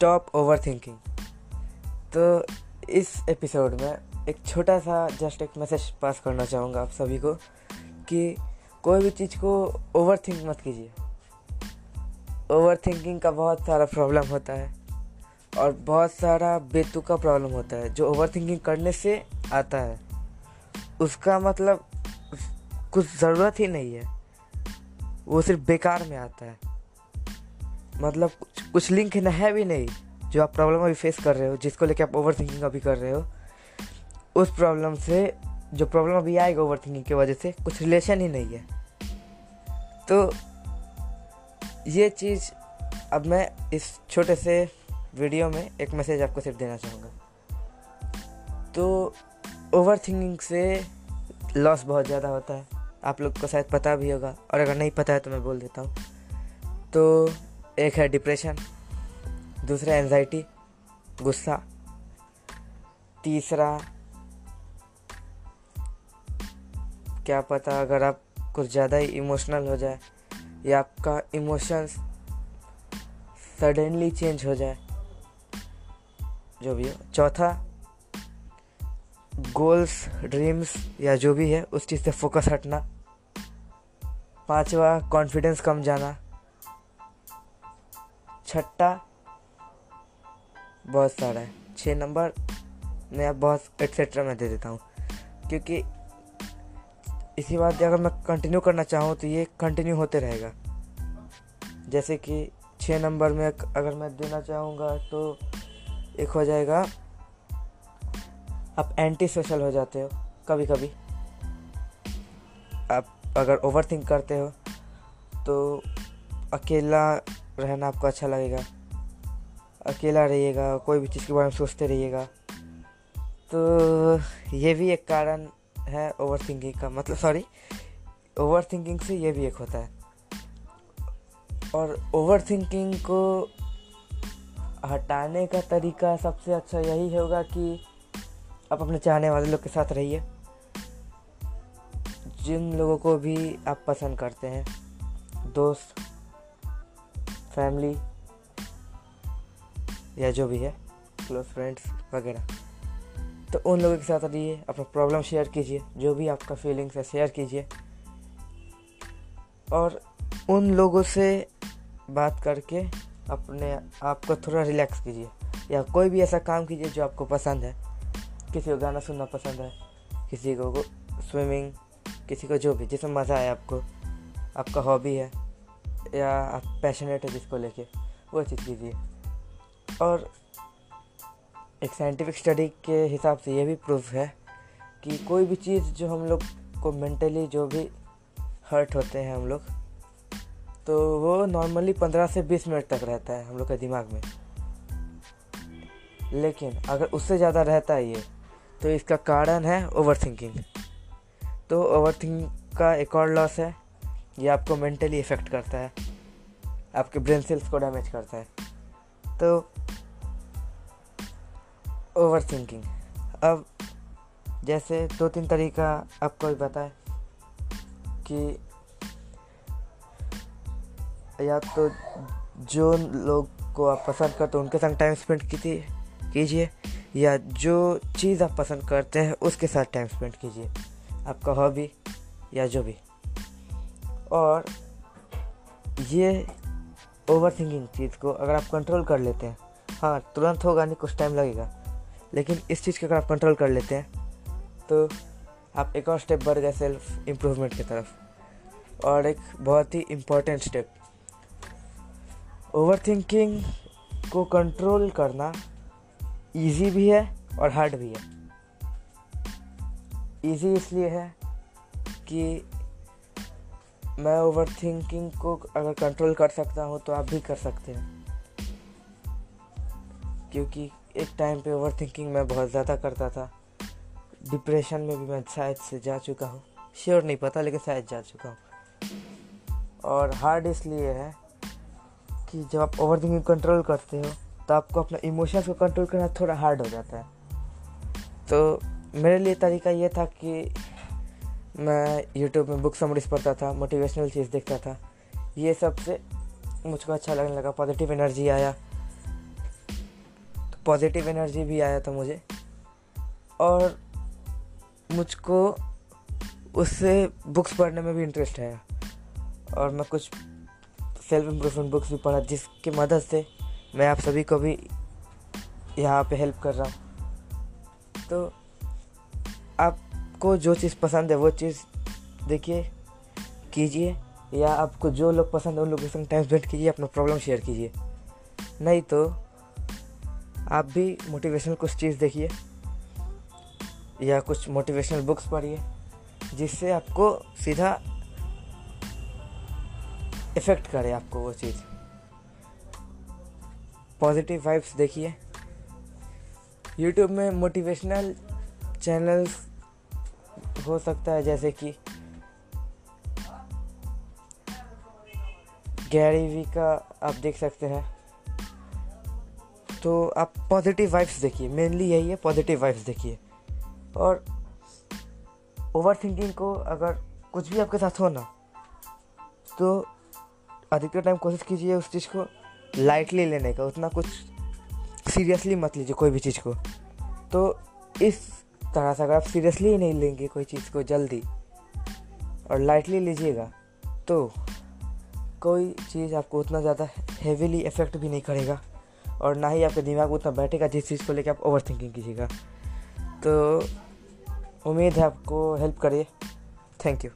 Stop over thinking तो इस episode में एक छोटा सा जस्ट एक मैसेज पास करना चाहूँगा आप सभी को कि कोई भी चीज़ को ओवर थिंक मत कीजिए। ओवर थिंकिंग का बहुत सारा प्रॉब्लम होता है और बहुत सारा बेतु का प्रॉब्लम होता है जो ओवर थिंकिंग करने से आता है। उसका मतलब कुछ ज़रूरत ही नहीं है। वो सिर्फ़ बेकार में आता है। मतलब कुछ लिंक है भी नहीं जो आप प्रॉब्लम अभी फेस कर रहे हो, जिसको लेके आप ओवर थिंकिंग अभी कर रहे हो। उस प्रॉब्लम से, जो प्रॉब्लम अभी आएगा ओवर थिंकिंग की वजह से, कुछ रिलेशन ही नहीं है। तो ये चीज़ अब मैं इस छोटे से वीडियो में एक मैसेज आपको सिर्फ़ देना चाहूँगा। तो ओवर थिंकिंग से लॉस बहुत ज़्यादा होता है। आप लोग को शायद पता भी होगा, और अगर नहीं पता है तो मैं बोल देता हूँ। तो एक है डिप्रेशन दूसरा एनजाइटी गुस्सा, तीसरा, क्या पता अगर आप कुछ ज़्यादा ही इमोशनल हो जाए, या आपका इमोशंस सडनली चेंज हो जाए, जो भी हो। चौथा गोल्स ड्रीम्स या जो भी है, उस चीज़ से फोकस हटना। पांचवा कॉन्फिडेंस कम जाना। छठा, बहुत सारा है। छः नंबर मैं अब बहुत एक्सेट्रा में दे देता हूँ। क्योंकि इसी बात अगर मैं कंटिन्यू करना चाहूँ तो ये कंटिन्यू होते रहेगा। जैसे कि छः नंबर में अगर मैं देना चाहूँगा तो एक हो जाएगा, आप एंटी सोशल हो जाते हो कभी कभी आप अगर ओवर थिंक करते हो तो अकेला रहना आपको अच्छा लगेगा। अकेला रहिएगा, कोई भी चीज़ के बारे में सोचते रहिएगा। तो ये भी एक कारण है ओवर थिंकिंग का। मतलब सॉरी ओवर थिंकिंग से ये भी एक होता है। और ओवर थिंकिंग को हटाने का तरीका सबसे अच्छा यही होगा कि आप अपने चाहने वाले लोग के साथ रहिए। जिन लोगों को भी आप पसंद करते हैं, दोस्त फैमिली या जो भी है क्लोज फ्रेंड्स वगैरह। तो उन लोगों के साथ रहिए, अपना प्रॉब्लम शेयर कीजिए, जो भी आपका फीलिंग्स है शेयर कीजिए। और उन लोगों से बात करके अपने आप को थोड़ा रिलैक्स कीजिए, या कोई भी ऐसा काम कीजिए जो आपको पसंद है। किसी को गाना सुनना पसंद है, किसी को स्विमिंग किसी को जो भी, जिसमें मज़ा आए आपको, आपका हॉबी है या आप पैशनेट है जिसको लेके, वो चीज़ कीजिए। और एक साइंटिफिक स्टडी के हिसाब से ये भी प्रूफ है कि कोई भी चीज़ जो हम लोग को मेंटली जो भी हर्ट होते हैं हम लोग तो वो नॉर्मली पंद्रह से बीस मिनट तक रहता है हम लोग के दिमाग में। लेकिन अगर उससे ज़्यादा रहता है ये तो इसका कारण है ओवर थिंकिंग तो ओवर थिंकिंग का एक और लॉस है ये आपको मेंटली इफ़ेक्ट करता है। आपके ब्रेन सेल्स को डैमेज करता है। तो ओवर थिंकिंग अब, जैसे दो तीन तरीका आपको भी बताए कि या तो जो लोग को आप पसंद करते हो, उनके संग टाइम स्पेंड कीजिए, या जो चीज़ आप पसंद करते हैं, उसके साथ टाइम स्पेंड कीजिए। आपका हॉबी या जो भी। और ये ओवर थिंकिंग चीज़ को अगर आप कंट्रोल कर लेते हैं हाँ तुरंत होगा नहीं, कुछ टाइम लगेगा। लेकिन इस चीज़ को अगर आप कंट्रोल कर लेते हैं तो आप एक और स्टेप बढ़ गए सेल्फ इम्प्रूवमेंट की तरफ़। और एक बहुत ही इम्पोर्टेंट स्टेप ओवर थिंकिंग को कंट्रोल करना इजी भी है और हार्ड भी है। इजी इसलिए है कि मैं ओवर थिंकिंग को अगर कंट्रोल कर सकता हूँ तो आप भी कर सकते हैं। क्योंकि एक टाइम पे ओवर थिंकिंग मैं बहुत ज़्यादा करता था। डिप्रेशन में भी मैं शायद से जा चुका हूँ। श्योर नहीं पता, लेकिन शायद जा चुका हूँ। और हार्ड इसलिए है कि जब आप ओवर थिंकिंग कंट्रोल करते हो तो आपको अपना इमोशंस को कंट्रोल करना थोड़ा हार्ड हो जाता है। तो मेरे लिए तरीका ये था कि मैं यूट्यूब में बुक समरीज पढ़ता था मोटिवेशनल चीज़ देखता था। ये सबसे मुझको अच्छा लगने लगा पॉजिटिव एनर्जी आया। पॉजिटिव एनर्जी भी आया था मुझे। और मुझको उससे बुक्स पढ़ने में भी इंटरेस्ट आया और मैं कुछ सेल्फ इम्प्रूवमेंट बुक्स भी पढ़ा, जिसकी मदद से मैं आप सभी को भी यहाँ पे हेल्प कर रहा हूँ। तो आपको जो चीज़ पसंद है, वो चीज़ देखिए, कीजिए, या आपको जो लोग पसंद है, उन लोगों के संग टाइम स्पेंड कीजिए, अपना प्रॉब्लम शेयर कीजिए। नहीं तो आप भी मोटिवेशनल कुछ चीज़ देखिए, या कुछ मोटिवेशनल बुक्स पढ़िए, जिससे आपको सीधा इफ़ेक्ट करे आपको वो चीज़। पॉजिटिव वाइब्स देखिए। यूट्यूब में मोटिवेशनल चैनल्स हो सकता है, जैसे कि गैरी वी का आप देख सकते हैं। तो आप पॉजिटिव वाइब्स देखिए मेनली यही है पॉजिटिव वाइब्स देखिए। और ओवर थिंकिंग को अगर कुछ भी आपके साथ हो ना तो अधिकतर टाइम कोशिश कीजिए उस चीज़ को लाइटली लेने का, उतना कुछ सीरियसली मत लीजिए कोई भी चीज़ को। तो इस तरह से अगर आप सीरियसली नहीं लेंगे कोई चीज़ को जल्दी और लाइटली लीजिएगा तो कोई चीज़ आपको उतना ज़्यादा हेवीली इफ़ेक्ट भी नहीं करेगा और ना ही आपके दिमाग उतना बैठेगा जिस चीज़ को लेकर आप ओवर थिंकिंग कीजिएगा। तो उम्मीद है आपको हेल्प करिए। Thank you